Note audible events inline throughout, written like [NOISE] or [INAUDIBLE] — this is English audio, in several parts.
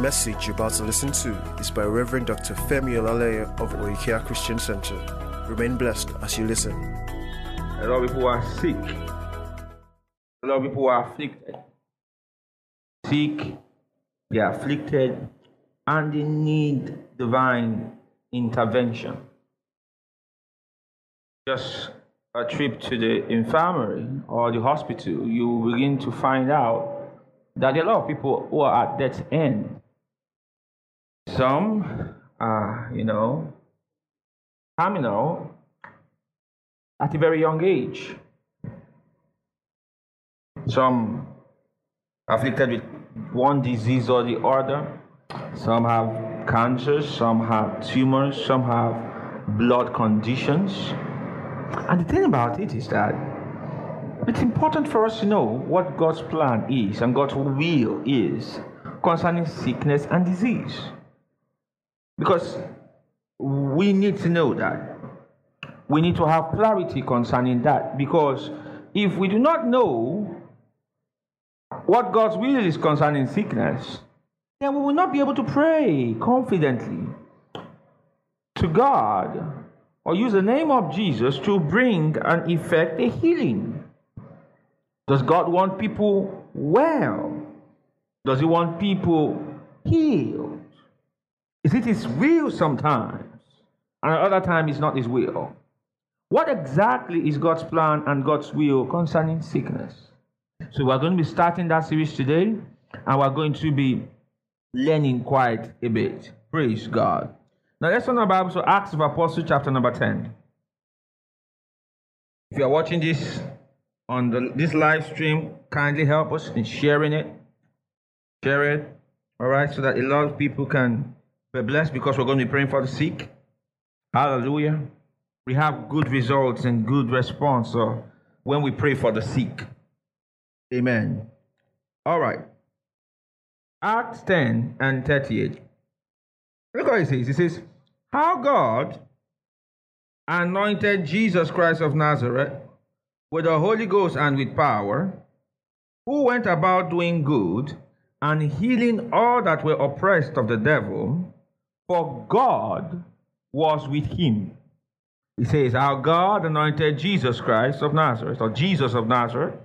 message you're about to listen to is by Reverend Dr. Femi Olaleye of Oikea Christian Center. Remain blessed as you listen. A lot of people are sick. A lot of people are afflicted. Sick, they are afflicted, and they need divine intervention. Just a trip to the infirmary or the hospital, you begin to find out that a lot of people who are at death's end. Some are, you know, terminal at a very young age. Some afflicted with one disease or the other. Some have cancers, some have tumors, some have blood conditions. And the thing about it is that it's important for us to know what God's plan is and God's will is concerning sickness and disease. Because we need to know that. We need to have clarity concerning that. Because if we do not know what God's will is concerning sickness, then we will not be able to pray confidently to God or use the name of Jesus to bring and effect a healing. Does God want people well? Does He want people healed? Is it His will sometimes? And other times it's not His will. What exactly is God's plan and God's will concerning sickness? So we're going to be starting that series today, and we're going to be learning quite a bit. Praise God. Now let's turn our Bible to Acts of Apostles, chapter number 10. If you are watching this on the, this live stream, kindly help us in sharing it. Share it, all right, so that a lot of people can be blessed because we're going to be praying for the sick. Hallelujah. We have good results and good response so when we pray for the sick. Amen. All right. Acts 10 and 38. Look what it says. It says, How God anointed Jesus Christ of Nazareth with the Holy Ghost and with power, who went about doing good and healing all that were oppressed of the devil, for God was with him. He says, Our God anointed Jesus Christ of Nazareth, or Jesus of Nazareth,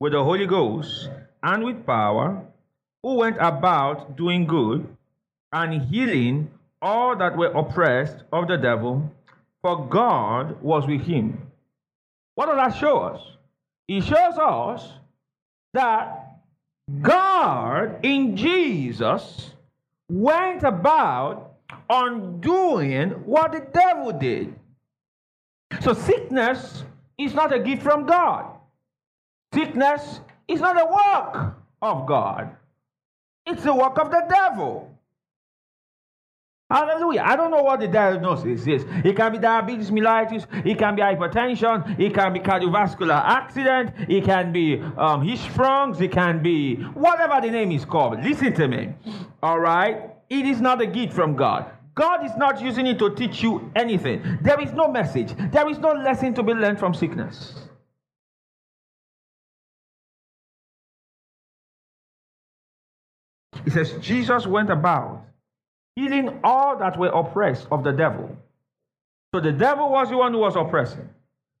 with the Holy Ghost and with power, who went about doing good and healing all that were oppressed of the devil, for God was with him. What does that show us? It shows us that God in Jesus went about undoing what the devil did. So sickness is not a gift from God. Sickness is not a work of God. It's the work of the devil. Hallelujah. I don't know what the diagnosis is. It can be diabetes mellitus, it can be hypertension, it can be cardiovascular accident, it can be um, Hirschsprungs, it can be whatever the name is called. Listen to me. All right? It is not a gift from God. God is not using it to teach you anything. There is no message, there is no lesson to be learned from sickness. It says, Jesus went about healing all that were oppressed of the devil. So the devil was the one who was oppressing,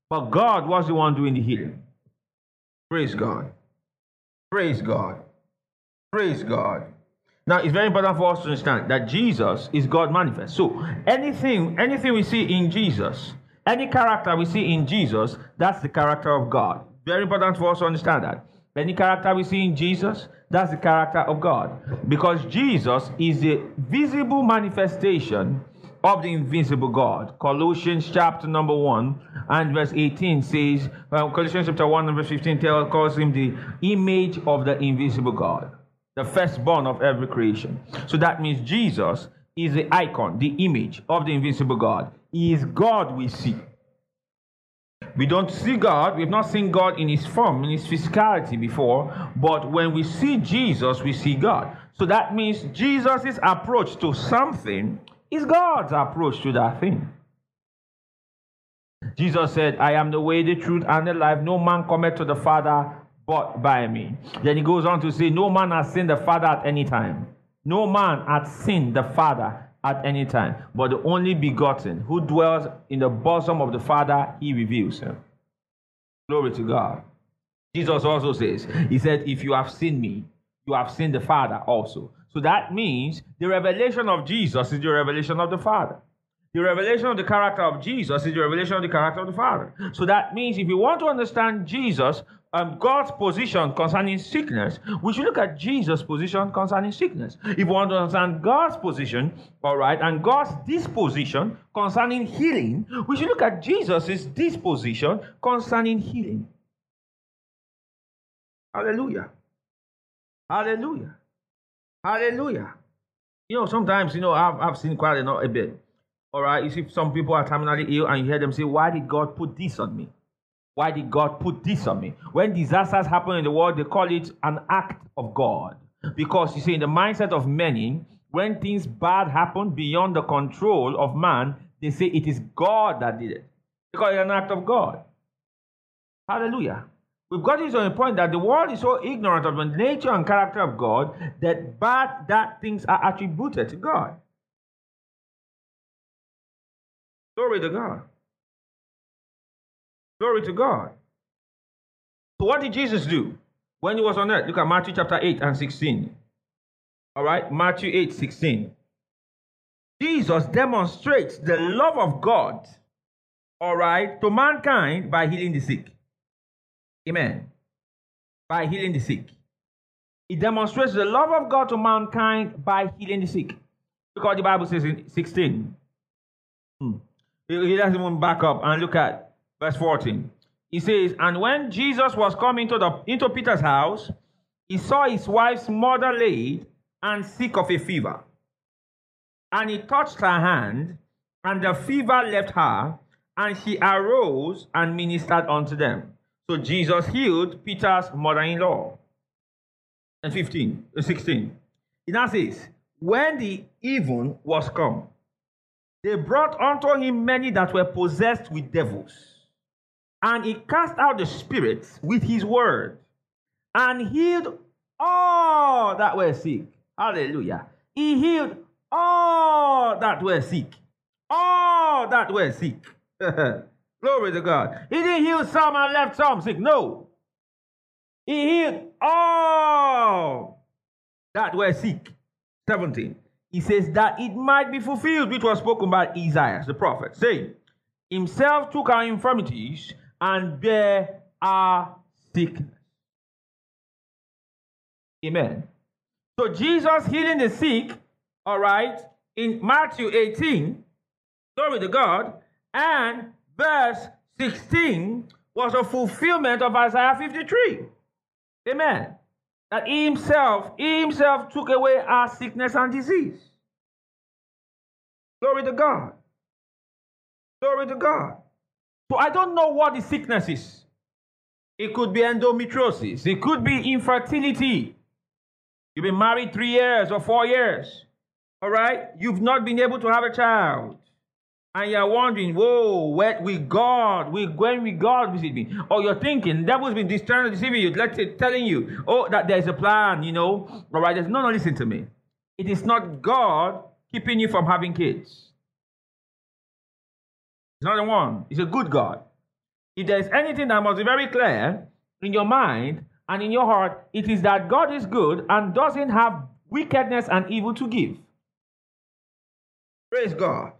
but God was the one doing the healing. Praise God. Praise God. Praise God. Now it's very important for us to understand that Jesus is God manifest. So anything, anything we see in Jesus, any character we see in Jesus, that's the character of God. Very important for us to understand that. Any character we see in Jesus, that's the character of God. Because Jesus is the visible manifestation of the invisible God. Colossians chapter number 1 and verse 18 says, uh, Colossians chapter 1 and verse 15 tells, calls him the image of the invisible God, the firstborn of every creation. So that means Jesus is the icon, the image of the invisible God. He is God we see. We don't see God, we've not seen God in his form, in his physicality before, but when we see Jesus, we see God. So that means Jesus' approach to something is God's approach to that thing. Jesus said, I am the way, the truth, and the life. No man cometh to the Father but by me. Then he goes on to say, No man has seen the Father at any time. No man hath seen the Father at any time, but the only begotten, who dwells in the bosom of the Father, he reveals him. Glory to God. Jesus also says, He said, If you have seen me, you have seen the Father also. So that means the revelation of Jesus is the revelation of the Father. The revelation of the character of Jesus is the revelation of the character of the Father. So that means if you want to understand Jesus, um, God's position concerning sickness, we should look at Jesus' position concerning sickness. If you want to understand God's position, all right, and God's disposition concerning healing, we should look at Jesus' disposition concerning healing. Hallelujah. Hallelujah. Hallelujah. You know, sometimes, you know, I've, I've seen quite a, a bit. All right, you see, some people are terminally ill, and you hear them say, Why did God put this on me? Why did God put this on me? When disasters happen in the world, they call it an act of God. Because you see, in the mindset of many, when things bad happen beyond the control of man, they say it is God that did it. Because it's an act of God. Hallelujah. We've got to a point that the world is so ignorant of the nature and character of God that bad that things are attributed to God. Glory to God. Glory to God. So, what did Jesus do when he was on earth? Look at Matthew chapter 8 and 16. All right, Matthew 8 16. Jesus demonstrates the love of God, all right, to mankind by healing the sick. Amen. By healing the sick. He demonstrates the love of God to mankind by healing the sick. Look what the Bible says in 16. Hmm. He doesn't even back up and look at verse 14. He says, And when Jesus was coming to the, into Peter's house, he saw his wife's mother laid and sick of a fever. And he touched her hand, and the fever left her, and she arose and ministered unto them. So Jesus healed Peter's mother in law. And 15, uh, 16. It now says, When the even was come, they brought unto him many that were possessed with devils. And he cast out the spirits with his word and healed all that were sick. Hallelujah. He healed all that were sick. All that were sick. [LAUGHS] Glory to God. He didn't heal some and left some sick. No. He healed all that were sick. 17. He says that it might be fulfilled, which was spoken by Isaiah, the prophet, saying, Himself took our infirmities and bear our sickness. Amen. So Jesus healing the sick, all right, in Matthew 18, glory to God, and verse 16 was a fulfillment of Isaiah 53. Amen. That he himself, he himself took away our sickness and disease. Glory to God. Glory to God. So I don't know what the sickness is. It could be endometriosis. It could be infertility. You've been married three years or four years. All right? You've not been able to have a child and you're wondering, whoa, where with God, with when will God visit me? Or you're thinking, devil's been trying to deceive you, let's say, telling you, oh, that there's a plan, you know. All right, no, no, listen to me. It is not God keeping you from having kids. It's not the one. He's a good God. If there's anything that must be very clear in your mind and in your heart, it is that God is good and doesn't have wickedness and evil to give. Praise God.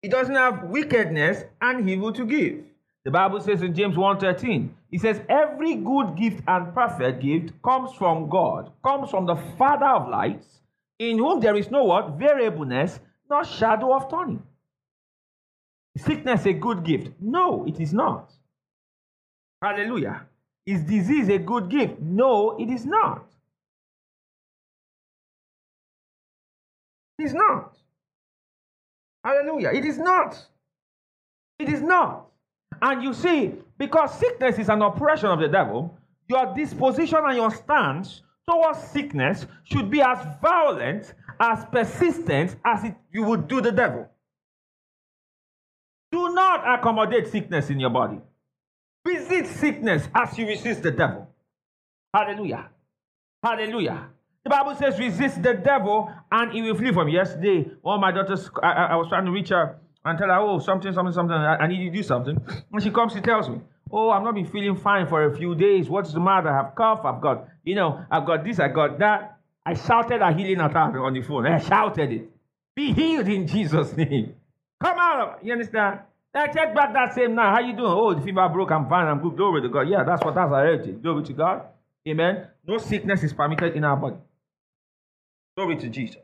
He doesn't have wickedness and evil to give. The Bible says in James 1:13, it says, Every good gift and perfect gift comes from God, comes from the Father of lights, in whom there is no what? Variableness, nor shadow of turning. Sickness a good gift? No, it is not. Hallelujah. Is disease a good gift? No, it is not. It is not. Hallelujah. It is not. It is not. And you see, because sickness is an oppression of the devil, your disposition and your stance towards sickness should be as violent, as persistent as it, you would do the devil. Do not accommodate sickness in your body. Visit sickness as you resist the devil. Hallelujah. Hallelujah. The Bible says, resist the devil and he will flee from you. Yesterday, one of my daughters, I, I, was trying to reach her and tell her, oh, something, something, something, I, I need you to do something. When she comes, she tells me, oh, I've not been feeling fine for a few days. What's the matter? I have cough, I've got, you know, I've got this, I've got that. I shouted a healing attack on the phone. I shouted it. Be healed in Jesus' name. Come out. You understand? I check back that same night. How you doing? Oh, the fever broke. I'm fine. I'm good. Glory to God. Yeah, that's what that's heard. Glory to God. Amen. No sickness is permitted in our body. Glory to Jesus.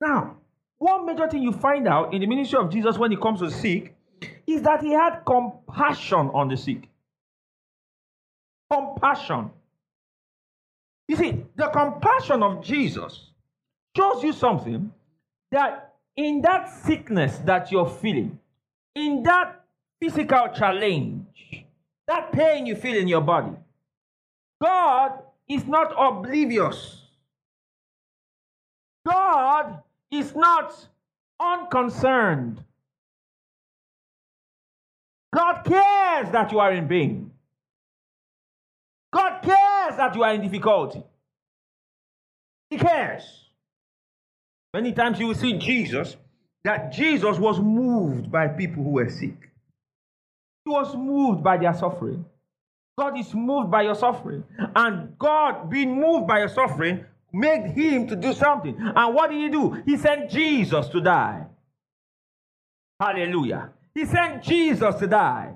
Now, one major thing you find out in the ministry of Jesus when it comes to sick is that he had compassion on the sick. Compassion. You see, the compassion of Jesus shows you something that in that sickness that you're feeling, in that physical challenge, that pain you feel in your body, God is not oblivious. God is not unconcerned. God cares that you are in pain. God cares that you are in difficulty. He cares. Many times you will see Jesus, that Jesus was moved by people who were sick. He was moved by their suffering. God is moved by your suffering. And God, being moved by your suffering, made him to do something. And what did he do? He sent Jesus to die. Hallelujah. He sent Jesus to die.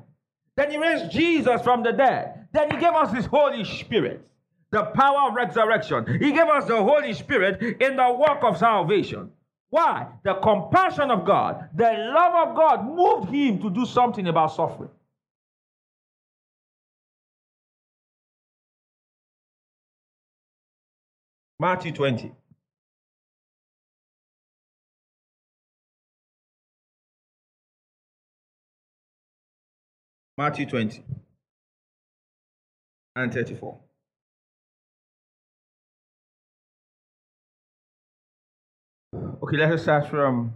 Then he raised Jesus from the dead. Then he gave us his Holy Spirit, the power of resurrection. He gave us the Holy Spirit in the work of salvation. Why? The compassion of God, the love of God moved him to do something about suffering. Matthew 20. Matthew 20 and 34. Okay, let us start from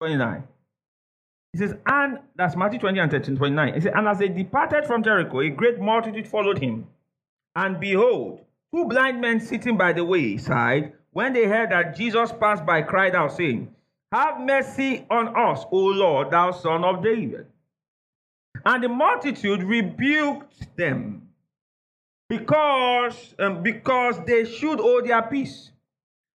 29. He says, and that's Matthew 20 and 13, 29. He says, and as they departed from Jericho, a great multitude followed him. And behold, two blind men sitting by the wayside, when they heard that Jesus passed by, cried out, saying, Have mercy on us, O Lord, thou son of David. And the multitude rebuked them because, um, because they should hold their peace.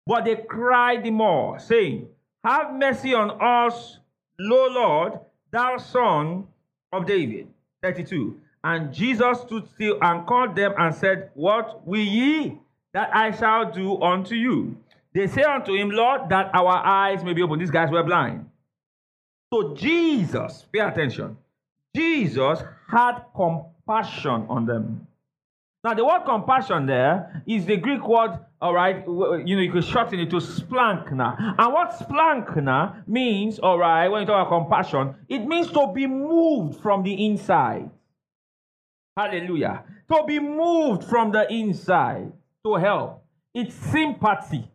But they cried the more, saying, Have mercy on us, Lo Lord, thou son of David. 32. And Jesus stood still and called them and said, What will ye that I shall do unto you? They say unto him, Lord, that our eyes may be open. These guys were blind. So Jesus, pay attention, Jesus had compassion on them. Now, the word compassion there is the Greek word, all right, you know, you could shorten it to splanchna. And what splanchna means, all right, when you talk about compassion, it means to be moved from the inside. Hallelujah. To be moved from the inside to help. It's sympathy.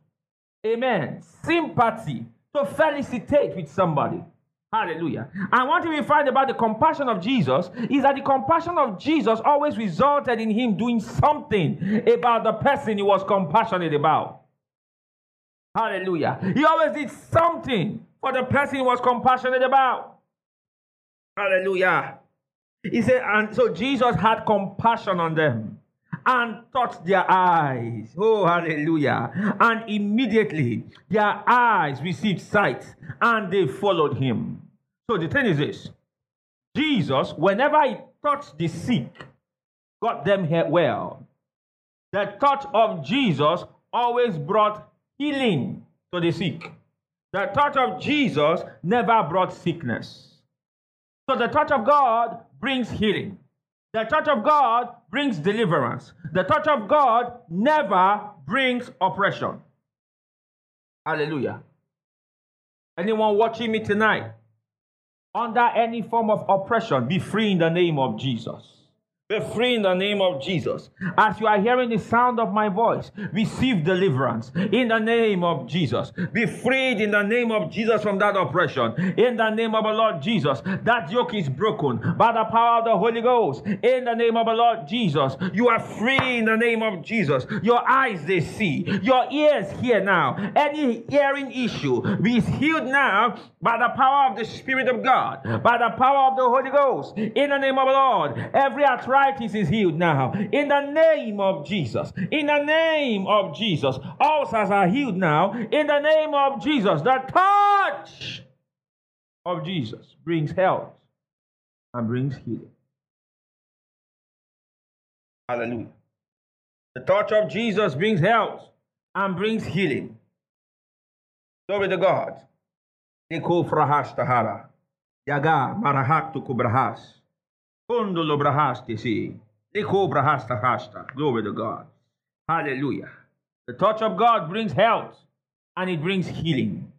Amen. Sympathy. To felicitate with somebody. Hallelujah. And thing we find about the compassion of Jesus is that the compassion of Jesus always resulted in him doing something about the person he was compassionate about. Hallelujah. He always did something for the person he was compassionate about. Hallelujah. He said, and so Jesus had compassion on them and touched their eyes. Oh, hallelujah. And immediately their eyes received sight and they followed him. So the thing is this Jesus, whenever he touched the sick, got them well. The touch of Jesus always brought healing to the sick. The touch of Jesus never brought sickness. So the touch of God brings healing. The touch of God brings deliverance. The touch of God never brings oppression. Hallelujah. Anyone watching me tonight under any form of oppression, be free in the name of Jesus. Be free in the name of Jesus. As you are hearing the sound of my voice, receive deliverance in the name of Jesus. Be freed in the name of Jesus from that oppression. In the name of the Lord Jesus, that yoke is broken by the power of the Holy Ghost. In the name of the Lord Jesus, you are free in the name of Jesus. Your eyes they see, your ears hear now. Any hearing issue be healed now by the power of the Spirit of God, by the power of the Holy Ghost. In the name of the Lord, every arthritis arthritis is healed now. In the name of Jesus. In the name of Jesus. Ulcers are healed now. In the name of Jesus. The touch of Jesus brings health and brings healing. Hallelujah. The touch of Jesus brings health and brings healing. Glory to God. Yaga marahat kubrahas. Kondolo brahasti si. Liko brahasta hasta. Glory to God. Hallelujah. The touch of God brings health and it brings healing.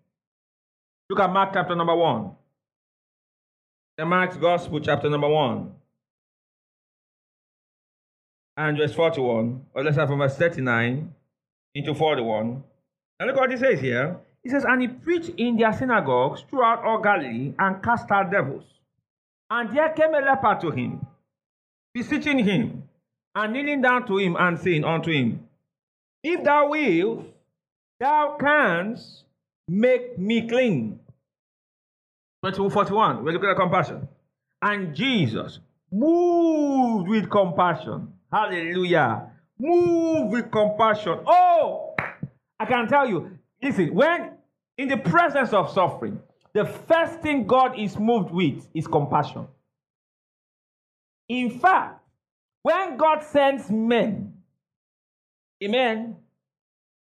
Look at Mark chapter number one. The Mark's Gospel chapter number one. And verse 41, or let's have from verse 39 into 41. And look what he says here. He says, And he preached in their synagogues throughout all Galilee and cast out devils. And there came a leper to him, beseeching him, and kneeling down to him, and saying unto him, If thou wilt, thou canst make me clean. 41, we look at compassion. And Jesus, moved with compassion, hallelujah, moved with compassion. Oh, I can tell you, listen, when in the presence of suffering, the first thing God is moved with is compassion. In fact, when God sends men, amen,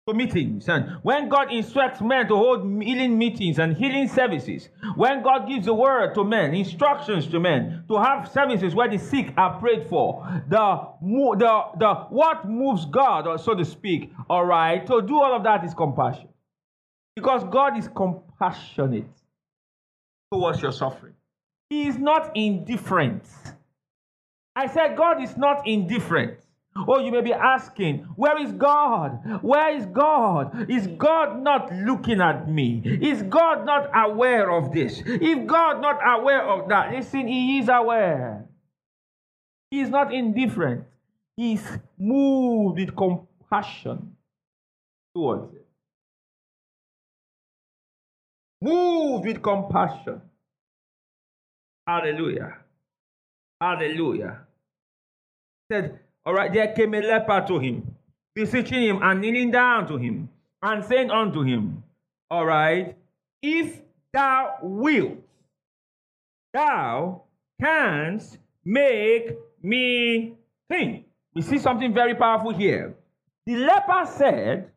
to meetings, and when God instructs men to hold healing meetings and healing services, when God gives the word to men, instructions to men, to have services where the sick are prayed for, the, the, the what moves God, so to speak, all right, to do all of that is compassion. Because God is compassionate towards your suffering. He is not indifferent. I said, God is not indifferent. Oh, you may be asking, where is God? Where is God? Is God not looking at me? Is God not aware of this? If God not aware of that, listen, He is aware. He is not indifferent. He is moved with compassion towards it. Moved with compassion. Hallelujah. Hallelujah. Said, All right, there came a leper to him, beseeching him and kneeling down to him, and saying unto him, All right, if thou wilt, thou canst make me clean. We see something very powerful here. The leper said,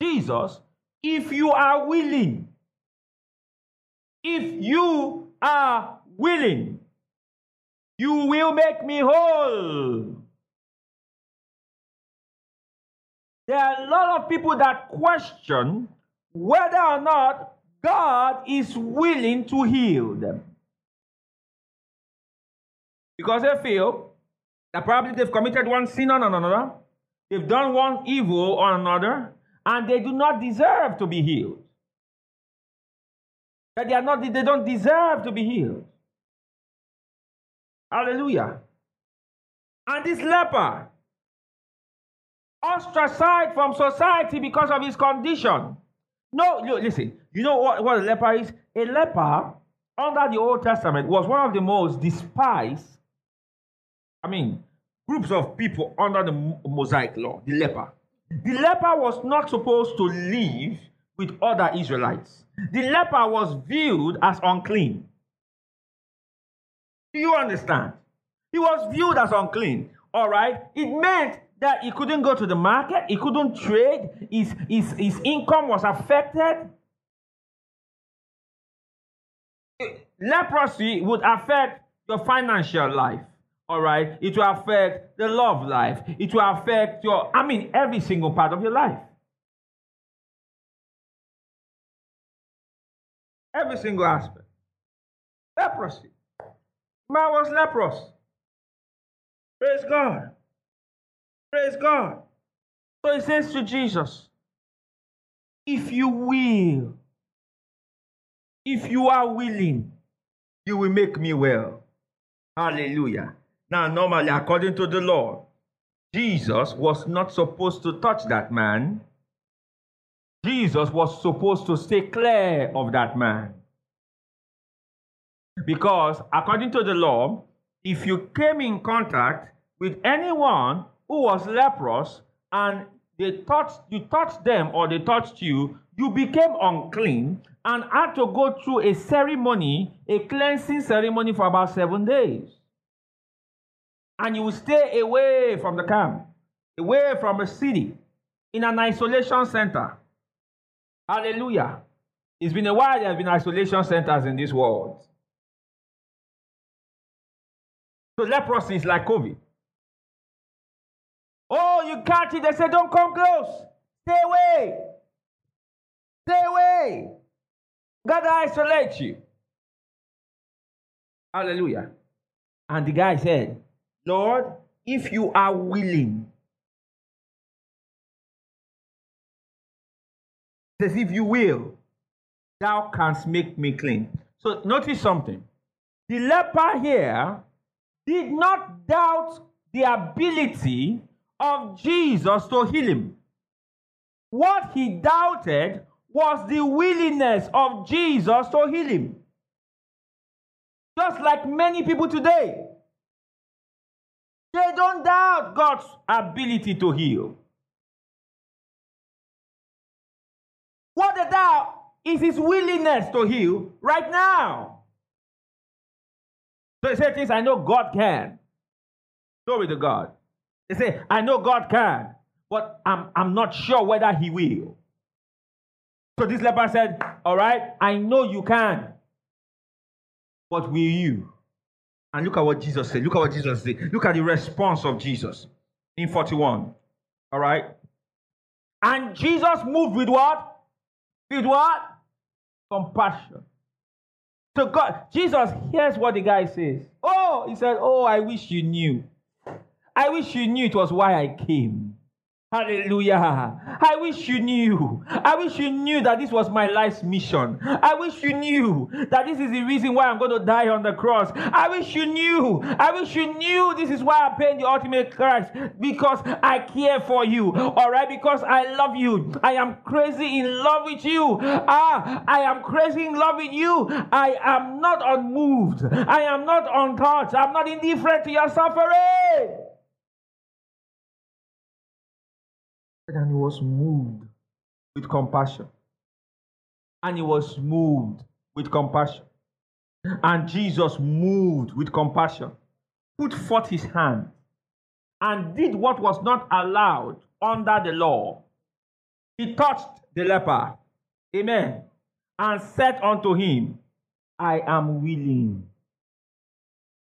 Jesus, if you are willing, if you are willing, you will make me whole. There are a lot of people that question whether or not God is willing to heal them. Because they feel that probably they've committed one sin on another, they've done one evil on another, and they do not deserve to be healed. That they are not, they don't deserve to be healed. Hallelujah. And this leper, ostracized from society because of his condition. No, listen, you know what, what a leper is? A leper under the Old Testament was one of the most despised, I mean, groups of people under the Mosaic law, the leper. The leper was not supposed to live with other Israelites. The leper was viewed as unclean. Do you understand? He was viewed as unclean. All right? It meant that he couldn't go to the market, he couldn't trade, his, his, his income was affected. Leprosy would affect your financial life. All right? It will affect the love life. It will affect your, I mean, every single part of your life. Every single aspect. Leprosy. Man was leprous. Praise God. Praise God. So he says to Jesus, If you will, if you are willing, you will make me well. Hallelujah. Now, normally, according to the law, Jesus was not supposed to touch that man. Jesus was supposed to stay clear of that man. Because according to the law, if you came in contact with anyone who was leprous and they touched you touched them or they touched you, you became unclean and had to go through a ceremony, a cleansing ceremony for about seven days. And you stay away from the camp, away from the city, in an isolation center. Hallelujah. It's been a while there have been isolation centers in this world. So leprosy is like COVID. Oh, you catch it. They say, don't come close. Stay away. Stay away. God isolate you. Hallelujah. And the guy said, Lord, if you are willing, says, if you will, thou canst make me clean. So notice something. The leper here did not doubt the ability of Jesus to heal him. What he doubted was the willingness of Jesus to heal him. Just like many people today, they don't doubt God's ability to heal. What they doubt is his willingness to heal right now. So he said things I know God can. Glory to God. They say, I know God can, but I'm, I'm not sure whether he will. So this leper said, All right, I know you can, but will you? And look at what Jesus said. Look at what Jesus said. Look at the response of Jesus in 41. All right. And Jesus moved with what? With what? Compassion. So God, Jesus hears what the guy says. Oh, he said, Oh, I wish you knew. I wish you knew it was why I came. Hallelujah. I wish you knew. I wish you knew that this was my life's mission. I wish you knew that this is the reason why I'm going to die on the cross. I wish you knew. I wish you knew this is why I'm paying the ultimate price because I care for you. All right, because I love you. I am crazy in love with you. Ah, I am crazy in love with you. I am not unmoved. I am not untouched. I'm not indifferent to your suffering. And he was moved with compassion. And he was moved with compassion. And Jesus moved with compassion, put forth his hand, and did what was not allowed under the law. He touched the leper. Amen. And said unto him, I am willing.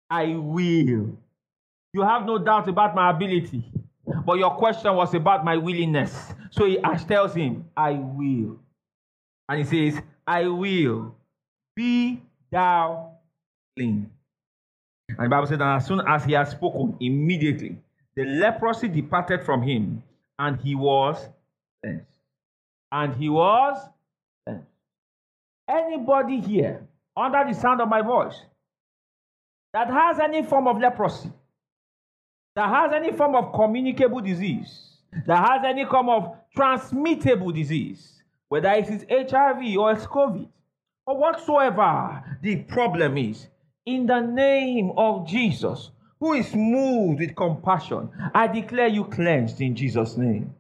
I will. You have no doubt about my ability. But your question was about my willingness. So he tells him, I will. And he says, I will. Be thou clean. And the Bible says that as soon as he had spoken, immediately the leprosy departed from him, and he was cleansed. And he was cleansed. Anybody here, under the sound of my voice, that has any form of leprosy, that has any form of communicable disease, that has any form of transmittable disease, whether it is HIV or it's COVID, or whatsoever the problem is, in the name of Jesus, who is moved with compassion, I declare you cleansed in Jesus' name.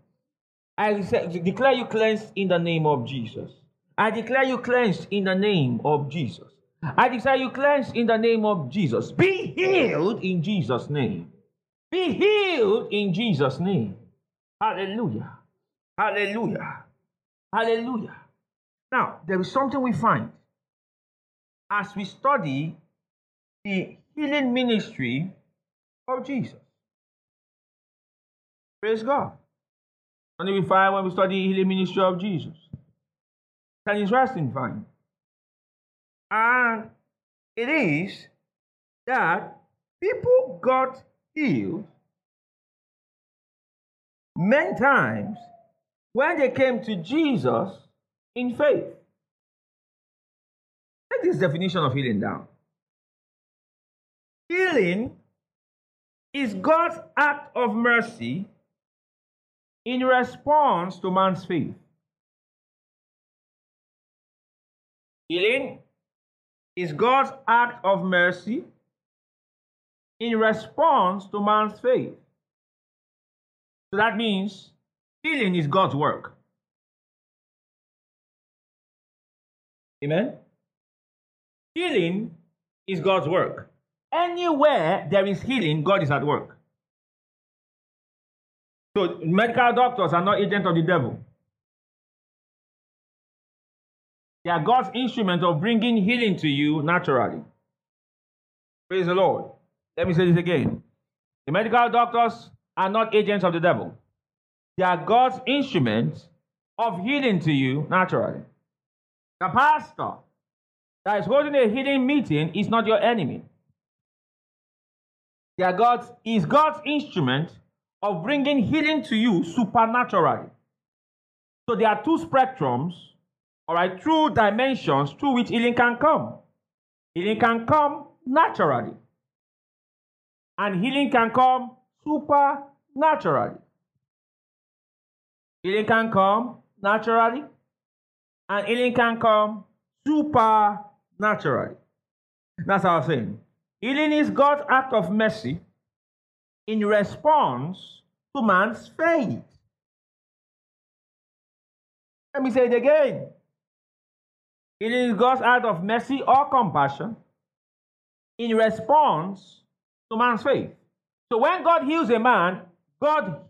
I declare you cleansed in the name of Jesus. I declare you cleansed in the name of Jesus. I declare you cleansed in the name of Jesus. Be healed in Jesus' name. Be healed in Jesus' name. Hallelujah. Hallelujah. Hallelujah. Now, there is something we find as we study the healing ministry of Jesus. Praise God. And we find when we study the healing ministry of Jesus. It's an interesting find. And it is that people got healed many times when they came to Jesus in faith. Take this definition of healing down. Healing is God's act of mercy in response to man's faith. Healing is God's act of mercy in response to man's faith. So that means healing is God's work. Amen? Healing is God's work. Anywhere there is healing, God is at work. So medical doctors are not agents of the devil. They are God's instrument of bringing healing to you naturally. Praise the Lord. Let me say this again. The medical doctors are not agents of the devil. They are God's instruments of healing to you naturally. The pastor that is holding a healing meeting is not your enemy. They are God's, is God's instrument of bringing healing to you supernaturally. So there are two spectrums all right, two dimensions through which healing can come. Healing can come naturally, and healing can come supernaturally. Healing can come naturally, and healing can come supernaturally. That's our I'm. Healing is God's act of mercy in response to man's faith. Let me say it again. It is God's act of mercy or compassion in response to man's faith. So when God heals a man, God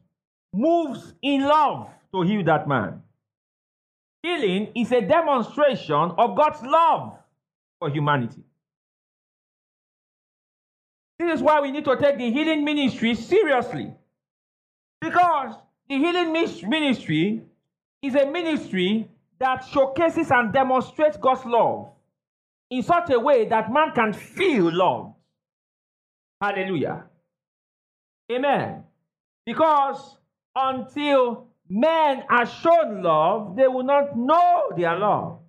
moves in love to heal that man. Healing is a demonstration of God's love for humanity. This is why we need to take the healing ministry seriously. Because the healing ministry is a ministry that showcases and demonstrates God's love in such a way that man can feel love. Hallelujah. Amen. Because until men are shown love, they will not know their love.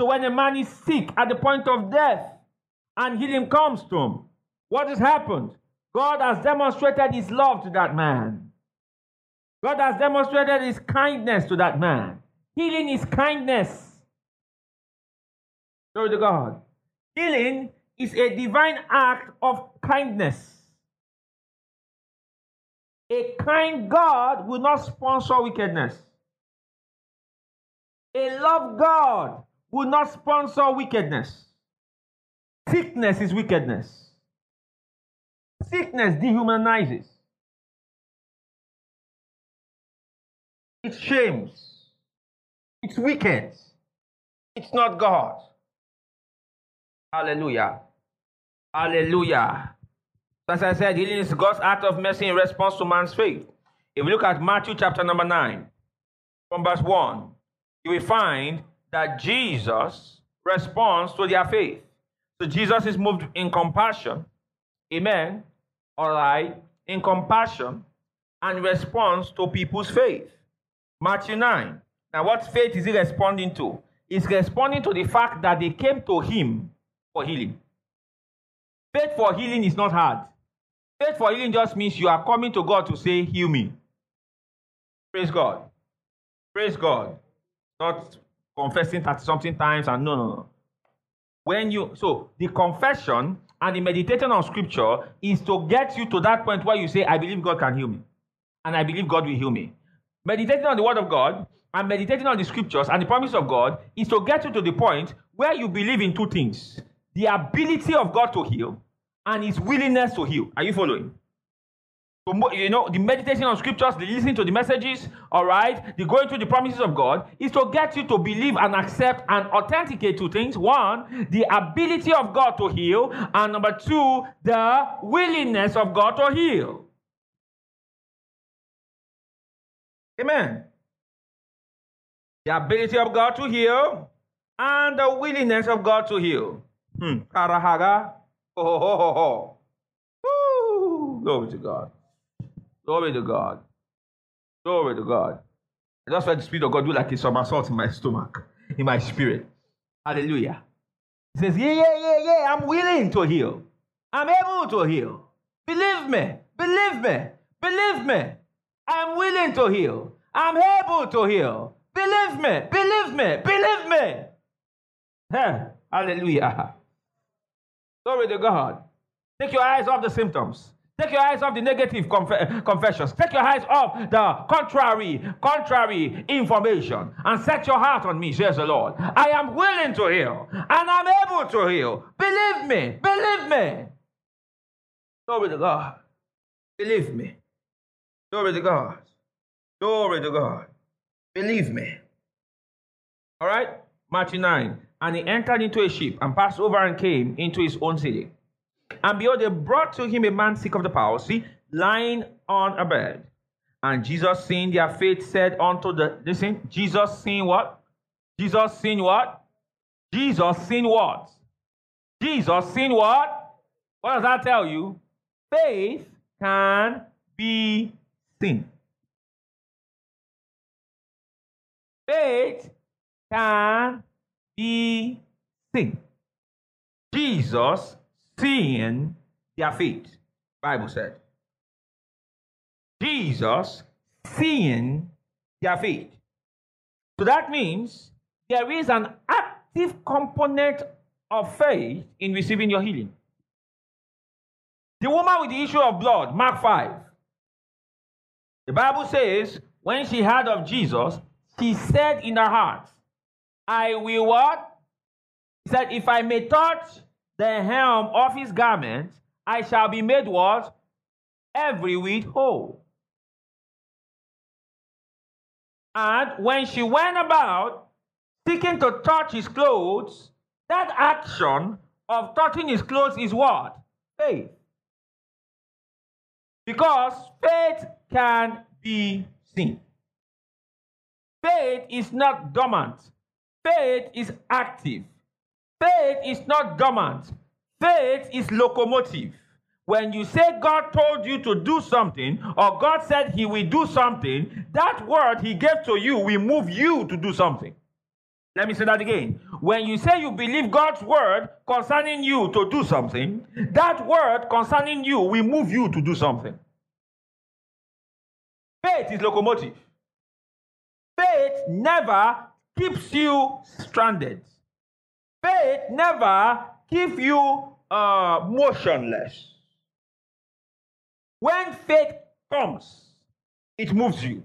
So when a man is sick at the point of death and healing comes to him, what has happened? God has demonstrated his love to that man. God has demonstrated his kindness to that man. Healing is kindness. Glory to God. Healing is a divine act of kindness. A kind God will not sponsor wickedness. A love God will not sponsor wickedness. Sickness is wickedness. Sickness dehumanizes. It shames. It's wicked. It's not God. Hallelujah. Hallelujah. As I said, healing is God's act of mercy in response to man's faith. If we look at Matthew chapter number 9, from verse 1, you will find that Jesus responds to their faith. So Jesus is moved in compassion. Amen. All right. In compassion and responds to people's faith. Matthew 9. Now, what faith is he responding to? He's responding to the fact that they came to him for healing. Faith for healing is not hard. Faith for healing just means you are coming to God to say, Heal me. Praise God. Praise God. Not confessing 30 something times and no, no, no. When you, so the confession and the meditating on scripture is to get you to that point where you say, I believe God can heal me. And I believe God will heal me. Meditating on the word of God and meditating on the scriptures and the promise of God is to get you to the point where you believe in two things the ability of God to heal and his willingness to heal. Are you following? You know, the meditation on scriptures, the listening to the messages, all right, the going through the promises of God is to get you to believe and accept and authenticate two things. One, the ability of God to heal, and number two, the willingness of God to heal. Amen the ability of God to heal, and the willingness of God to heal. Hmm. Oh, ho, ho, ho. Glory to God. Glory to God. Glory to God. That's why the Spirit of God do like a somersault in my stomach, in my spirit. Hallelujah. He says, Yeah, yeah, yeah, yeah, I'm willing to heal. I'm able to heal. Believe me, believe me, believe me. I'm willing to heal. I'm able to heal. Believe me, believe me, believe me. Huh. Hallelujah. Glory to God. Take your eyes off the symptoms. Take your eyes off the negative conf- confessions. Take your eyes off the contrary, contrary information and set your heart on me, says the Lord. I am willing to heal and I'm able to heal. Believe me, believe me. Glory to God. Believe me. Glory to God. Glory to God. Believe me. All right? Matthew 9. And he entered into a ship and passed over and came into his own city. And behold, they brought to him a man sick of the palsy, lying on a bed. And Jesus, seeing their faith, said unto the listen, Jesus seeing what? Jesus seeing what? Jesus seeing what? Jesus seeing what? What does that tell you? Faith can be seen. Faith can be seen. Jesus seeing their faith. Bible said. Jesus seeing their faith. So that means there is an active component of faith in receiving your healing. The woman with the issue of blood, Mark 5. The Bible says, when she heard of Jesus, she said in her heart, I will what? He said, if I may touch the hem of his garment, I shall be made what? Every whit whole. And when she went about seeking to touch his clothes, that action of touching his clothes is what? Faith. Because faith can be seen. Faith is not dormant, faith is active. Faith is not dormant. Faith is locomotive. When you say God told you to do something or God said he will do something, that word he gave to you will move you to do something. Let me say that again. When you say you believe God's word concerning you to do something, that word concerning you will move you to do something. Faith is locomotive. Faith never keeps you stranded. Faith never keeps you uh, motionless. When faith comes, it moves you.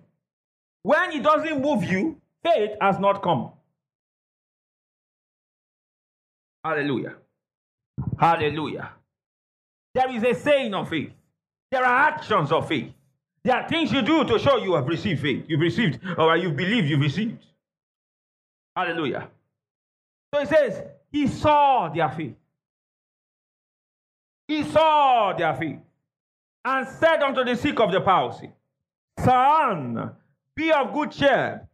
When it doesn't move you, faith has not come. Hallelujah. Hallelujah. There is a saying of faith. There are actions of faith. There are things you do to show you have received faith. You've received, or you've believed you've received. Hallelujah. So he says, He saw their faith. He saw their faith and said unto the sick of the palsy, Son, be of good cheer,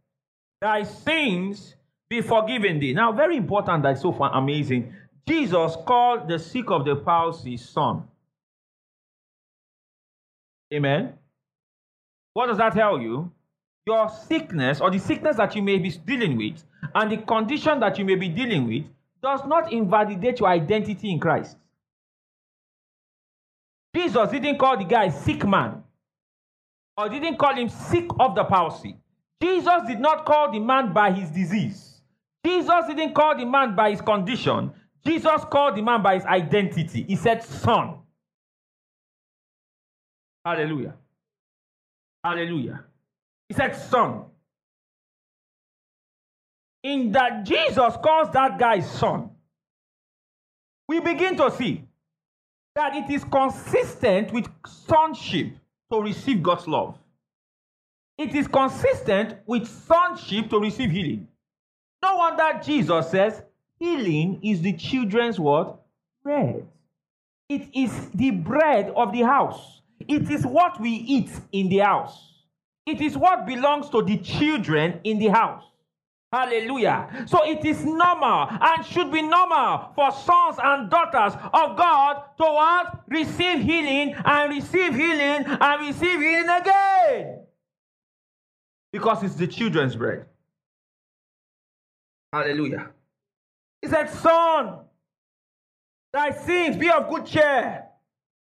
thy sins be forgiven thee. Now, very important, that's so far amazing. Jesus called the sick of the palsy son. Amen. What does that tell you? Your sickness or the sickness that you may be dealing with and the condition that you may be dealing with does not invalidate your identity in Christ. Jesus didn't call the guy sick man or didn't call him sick of the palsy. Jesus did not call the man by his disease. Jesus didn't call the man by his condition. Jesus called the man by his identity. He said, Son. Hallelujah. Hallelujah. He said, Son. In that Jesus calls that guy son, we begin to see that it is consistent with sonship to receive God's love. It is consistent with sonship to receive healing. No wonder Jesus says, healing is the children's what? Bread. It is the bread of the house. It is what we eat in the house. It is what belongs to the children in the house. Hallelujah. So it is normal and should be normal for sons and daughters of God to what? Receive healing and receive healing and receive healing again. Because it's the children's bread. Hallelujah. He said, Son, thy sins be of good cheer,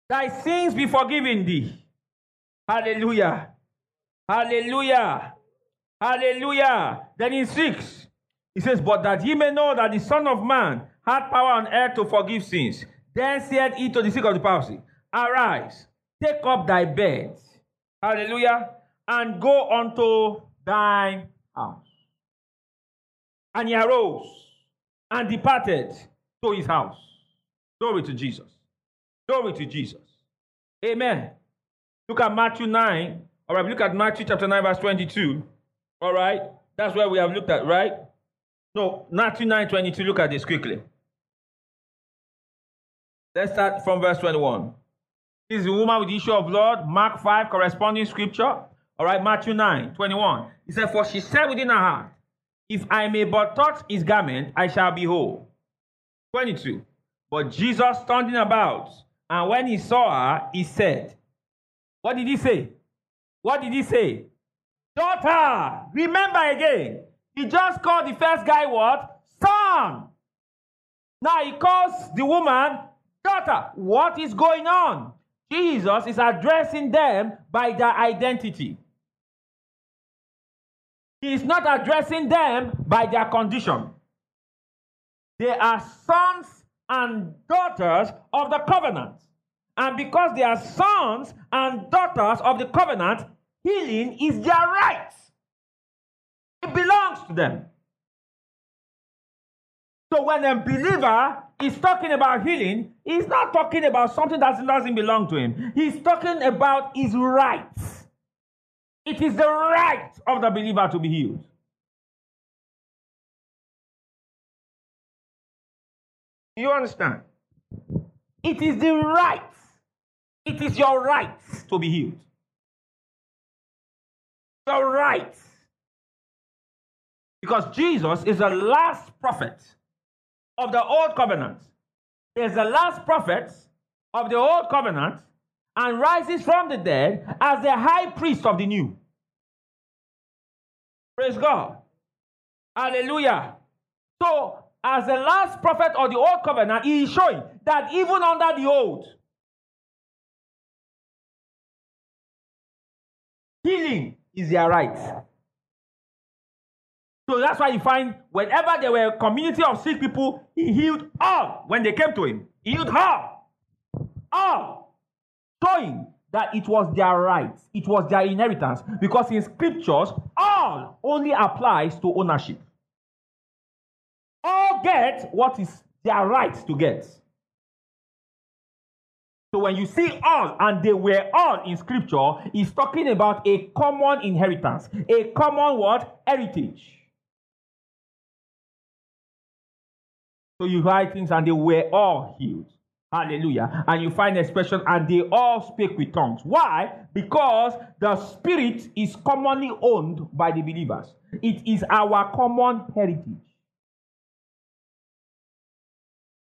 thy sins be forgiven thee. Hallelujah. Hallelujah. Hallelujah. Then in 6, he says, But that ye may know that the Son of Man had power on earth to forgive sins. Then said he to the sick of the palsy, Arise, take up thy bed. Hallelujah. And go unto thine house. And he arose and departed to his house. Glory to Jesus. Glory to Jesus. Amen. Look at Matthew 9. All right, look at Matthew chapter 9, verse 22. All right, that's where we have looked at, right? No, Matthew 9 22. Look at this quickly. Let's start from verse 21. This is the woman with the issue of blood. Mark 5, corresponding scripture. All right, Matthew 9 21. He said, For she said within her heart, If I may but touch his garment, I shall be whole. 22. But Jesus standing about, and when he saw her, he said, What did he say? What did he say? Daughter, remember again. He just called the first guy what? Son. Now he calls the woman daughter. What is going on? Jesus is addressing them by their identity. He is not addressing them by their condition. They are sons and daughters of the covenant. And because they are sons and daughters of the covenant, Healing is their right, it belongs to them. So when a believer is talking about healing, he's not talking about something that doesn't belong to him. He's talking about his rights. It is the right of the believer to be healed. You understand? It is the right. It is your right to be healed right. Because Jesus is the last prophet of the old covenant. He is the last prophet of the old covenant and rises from the dead as the high priest of the new. Praise God. Hallelujah. So, as the last prophet of the old covenant, he is showing that even under the old, healing is their right. So that's why you find whenever there were a community of sick people, he healed all when they came to him. He healed all. All. Showing that it was their right, it was their inheritance. Because in scriptures, all only applies to ownership. All get what is their right to get. So when you see all, and they were all in scripture, he's talking about a common inheritance, a common what? Heritage. So you write things, and they were all healed. Hallelujah. And you find expression, and they all speak with tongues. Why? Because the spirit is commonly owned by the believers. It is our common heritage.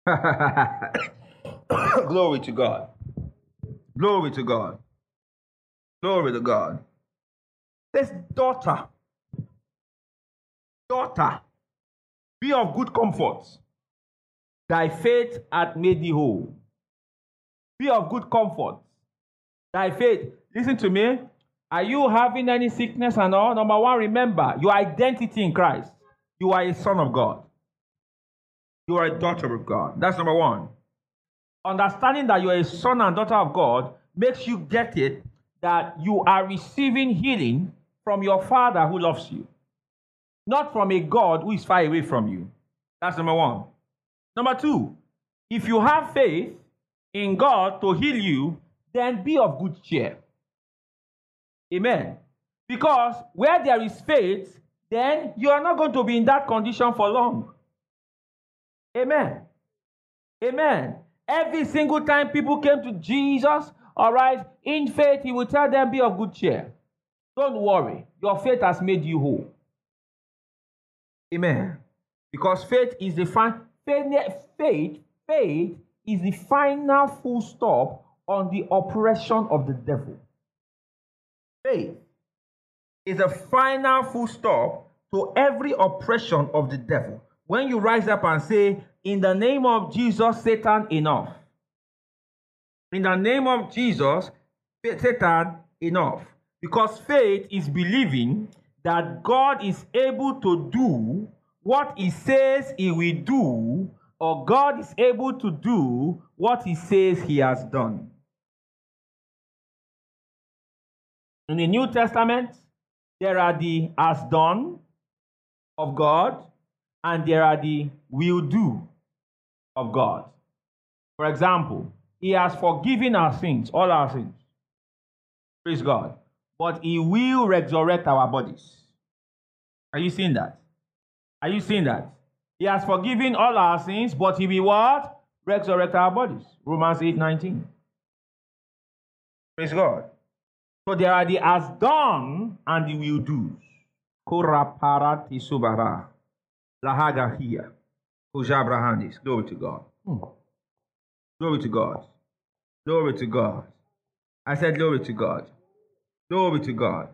[LAUGHS] [COUGHS] Glory to God. Glory to God. Glory to God. This daughter, daughter, be of good comfort. Thy faith hath made thee whole. Be of good comfort. Thy faith. Listen to me. Are you having any sickness and all? Number one, remember your identity in Christ. You are a son of God. You are a daughter of God. That's number one understanding that you're a son and daughter of God makes you get it that you are receiving healing from your Father who loves you, not from a God who is far away from you. That's number one. Number two, if you have faith in God to heal you, then be of good cheer. Amen. Because where there is faith, then you are not going to be in that condition for long. Amen. Amen. Every single time people came to Jesus, all right, in faith, he will tell them, Be of good cheer. Don't worry, your faith has made you whole. Amen. Because faith is the fin- faith, faith, faith is the final full stop on the oppression of the devil. Faith is a final full stop to every oppression of the devil. When you rise up and say, In the name of Jesus, Satan, enough. In the name of Jesus, Satan, enough. Because faith is believing that God is able to do what he says he will do, or God is able to do what he says he has done. In the New Testament, there are the as done of God, and there are the will do of God. For example, He has forgiven our sins, all our sins. Praise God. But He will resurrect our bodies. Are you seeing that? Are you seeing that? He has forgiven all our sins, but He will what? Resurrect our bodies. Romans 8 19. Praise God. So there are the as done and the will do's. Kora parati subara. Here. Kujabrahandis. Glory to God. Hmm. Glory to God. Glory to God. I said glory to God. Glory to God.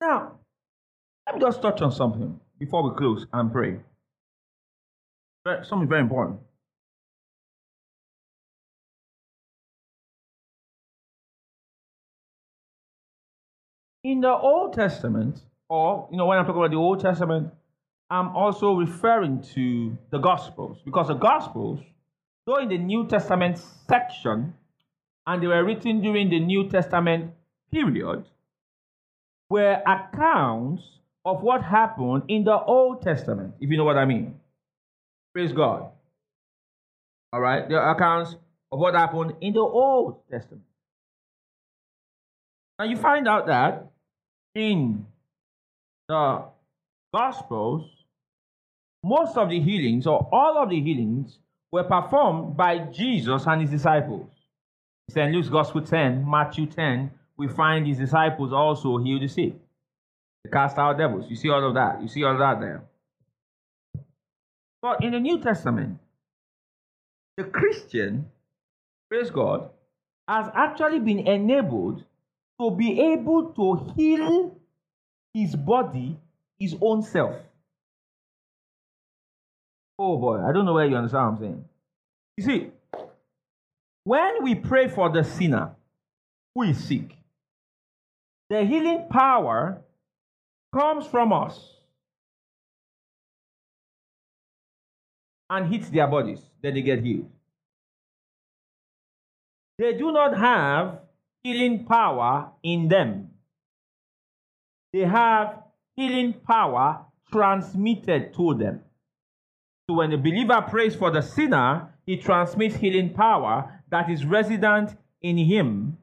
Now, let me just touch on something before we close and pray. Something very important. In the Old Testament, or, you know, when I'm talking about the Old Testament, I'm also referring to the Gospels because the Gospels, though in the New Testament section, and they were written during the New Testament period, were accounts of what happened in the Old Testament, if you know what I mean. Praise God. All right, the accounts of what happened in the Old Testament. Now you find out that in the Gospels, most of the healings, or all of the healings, were performed by Jesus and his disciples. St. Luke's Gospel 10, Matthew 10, we find his disciples also heal the sick, they cast out devils. You see all of that. You see all of that there. But in the New Testament, the Christian, praise God, has actually been enabled to be able to heal his body, his own self. Oh boy, I don't know where you understand what I'm saying. You see, when we pray for the sinner who is sick, the healing power comes from us and hits their bodies, then they get healed. They do not have healing power in them. They have healing power transmitted to them. So when the believer prays for the sinner, he transmits healing power that is resident in him.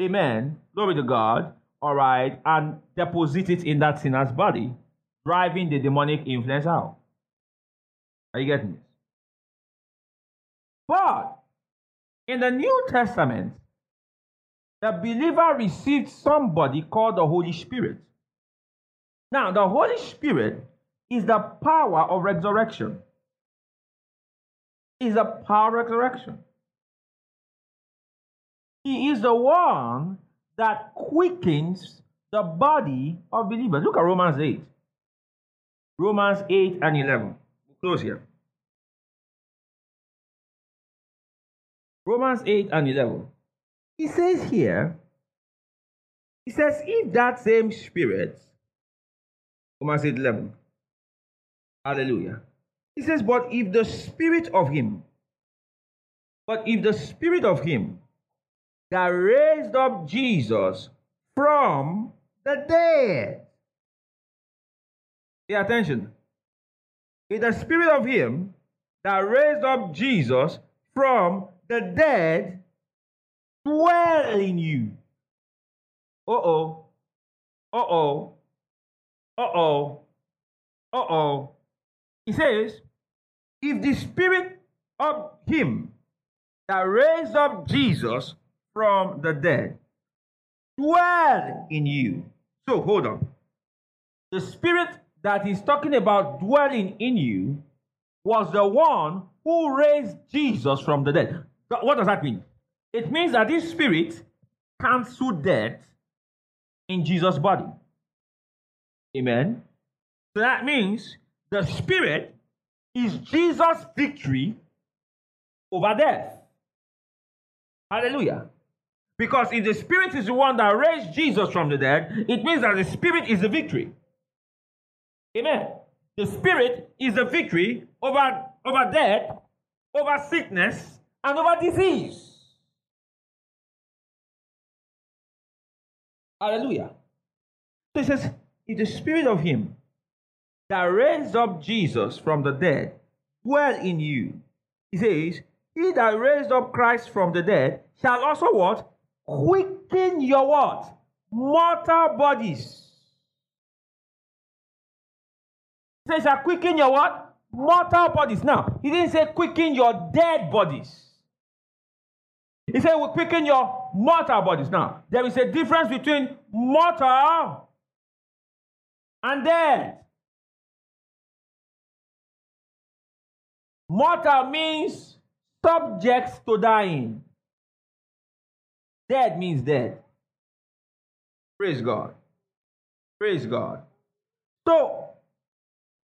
Amen. Glory to God. All right. And deposit it in that sinner's body, driving the demonic influence out. Are you getting this? But in the New Testament, the believer received somebody called the Holy Spirit. Now, the Holy Spirit is the power of resurrection. Is the power of resurrection. He is the one that quickens the body of believers. Look at Romans 8. Romans 8 and 11. We'll close here. Romans 8 and 11. He says here, he says, if that same spirit, Romans 8 11, hallelujah. He says, but if the spirit of him, but if the spirit of him that raised up Jesus from the dead, pay attention, if the spirit of him that raised up Jesus from the dead dwell in you. Uh oh. Uh oh. Uh oh. Uh oh. He says, if the spirit of him that raised up Jesus from the dead dwell in you. So hold on. The spirit that he's talking about dwelling in you was the one who raised Jesus from the dead. What does that mean? It means that this spirit canceled death in Jesus' body. Amen. So that means the spirit is Jesus' victory over death. Hallelujah. Because if the spirit is the one that raised Jesus from the dead, it means that the spirit is the victory. Amen. The spirit is the victory over, over death, over sickness, and over disease. Hallelujah. So it says, if the spirit of him that raised up Jesus from the dead dwell in you, he says, he that raised up Christ from the dead shall also what? Quicken your what? Mortal bodies. He says, shall quicken your what? Mortal bodies. Now, he didn't say quicken your dead bodies. He said, will quicken your mortal bodies. Now, there is a difference between mortal and dead. Mortal means subject to dying. Dead means dead. Praise God. Praise God. So,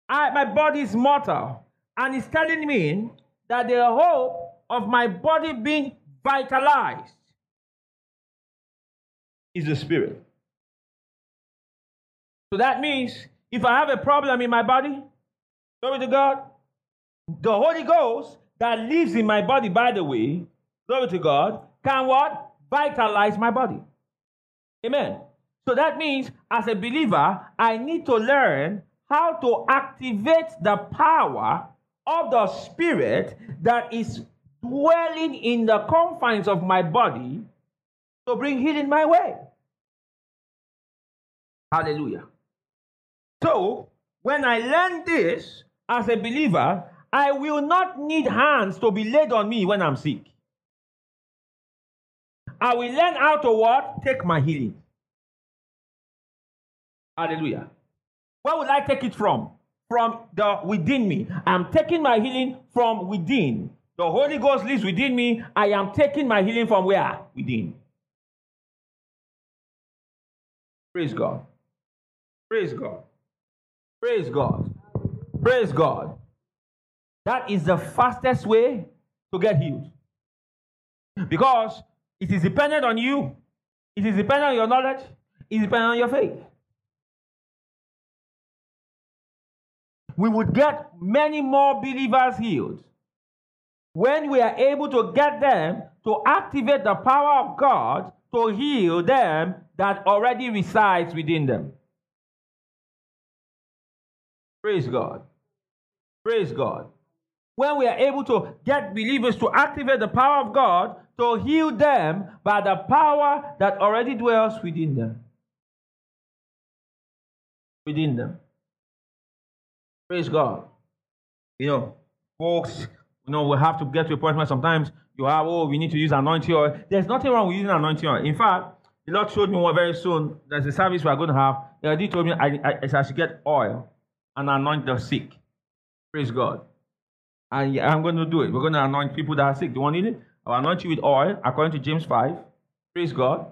I, my body is mortal, and it's telling me that the hope of my body being vitalized is the spirit. So that means if I have a problem in my body, glory to God, the Holy Ghost that lives in my body, by the way, glory to God, can what? Vitalize my body. Amen. So that means as a believer, I need to learn how to activate the power of the spirit that is dwelling in the confines of my body to bring healing my way. Hallelujah. So, when I learn this as a believer, I will not need hands to be laid on me when I'm sick. I will learn how to what? Take my healing. Hallelujah. Where will I take it from? From the within me. I'm taking my healing from within. The Holy Ghost lives within me. I am taking my healing from where? Within. Praise God. Praise God. Praise God. Praise God. That is the fastest way to get healed. Because it is dependent on you, it is dependent on your knowledge, it is dependent on your faith. We would get many more believers healed when we are able to get them to activate the power of God to heal them that already resides within them. Praise God. Praise God. When we are able to get believers to activate the power of God to heal them by the power that already dwells within them. Within them. Praise God. You know, folks, you know, we have to get to a point where sometimes you have, oh, we need to use anointing oil. There's nothing wrong with using anointing oil. In fact, the Lord showed me one very soon. There's a service we are going to have. He already told me I, I, I should get oil and anoint the sick. Praise God. And I'm going to do it. We're going to anoint people that are sick. Do you want it? I'll anoint you with oil, according to James 5. Praise God.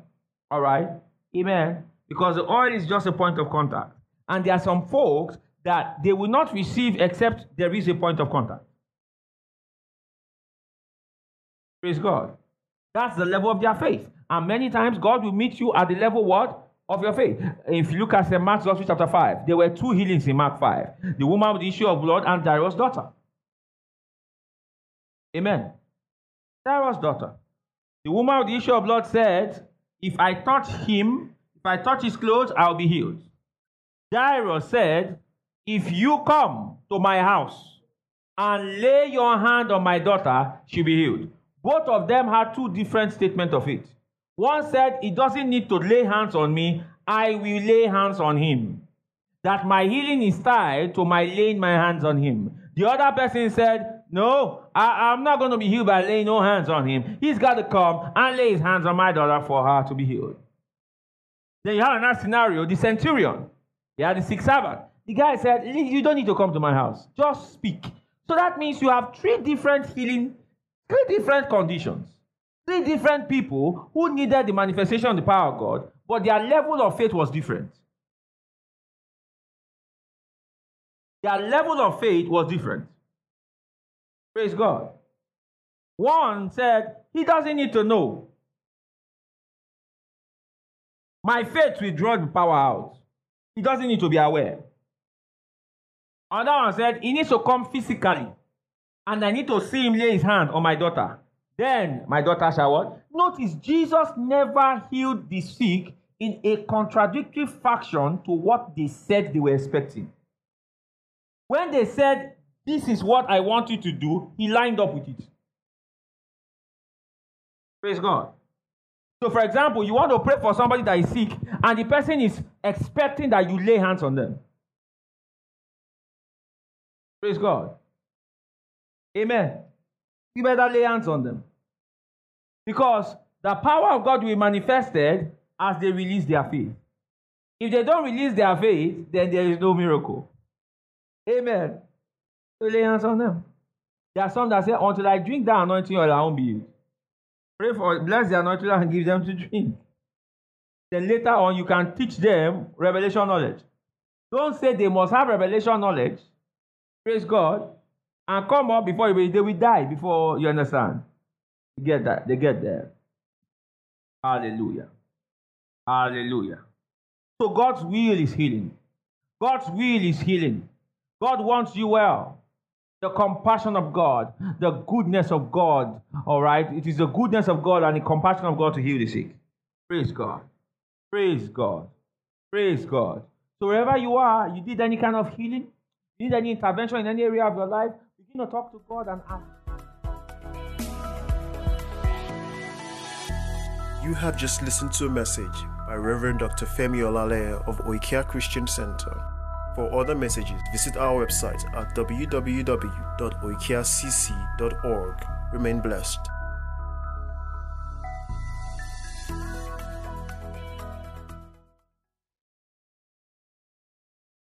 All right. Amen. Because the oil is just a point of contact. And there are some folks that they will not receive except there is a point of contact. Praise God. That's the level of their faith. And many times God will meet you at the level what? Of your faith. If you look at St. Mark's Gospel chapter 5, there were two healings in Mark 5. The woman with the issue of blood and Jairus' daughter. Amen. Jairus' daughter. The woman with the issue of blood said, If I touch him, if I touch his clothes, I'll be healed. Jairus said, If you come to my house and lay your hand on my daughter, she'll be healed. Both of them had two different statements of it. One said, He doesn't need to lay hands on me, I will lay hands on him. That my healing is tied to my laying my hands on him. The other person said, No, I, am not going to be healed by laying no hands on him. He's got to come and lay his hands on my daughter for her to be healed. Then you have another scenario the centurion. He had the six servants. The guy said, You don't need to come to my house, just speak. So that means you have three different healing, three different conditions, three different people who needed the manifestation of the power of God, but their level of faith was different. Their level of faith was different. Praise God. One said, He doesn't need to know. My faith will draw the power out. He doesn't need to be aware. Another one said, He needs to come physically. And I need to see him lay his hand on my daughter. Then my daughter shall what? Notice Jesus never healed the sick in a contradictory fashion to what they said they were expecting. When they said, This is what I want you to do, he lined up with it. Praise God. So, for example, you want to pray for somebody that is sick, and the person is expecting that you lay hands on them. Praise God. Amen. You better lay hands on them. Because the power of God will be manifested as they release their faith. If they don't release their faith, then there is no miracle. Amen. Hands on them. There are some that say, until I drink that anointing oil, I won't um be healed. Pray for, bless the anointing and give them to drink. Then later on, you can teach them revelation knowledge. Don't say they must have revelation knowledge. Praise God. And come up before you, they will die before you understand. You get that? They get there. Hallelujah. Hallelujah. So God's will is healing. God's will is healing. God wants you well. The compassion of God, the goodness of God. All right. It is the goodness of God and the compassion of God to heal the sick. Praise God. Praise God. Praise God. So wherever you are, you did any kind of healing, you need any intervention in any area of your life, begin to talk to God and ask. You have just listened to a message by Reverend Dr. Femi Olaleye of Oikea Christian Center. For other messages, visit our website at www.oikeacc.org. Remain blessed.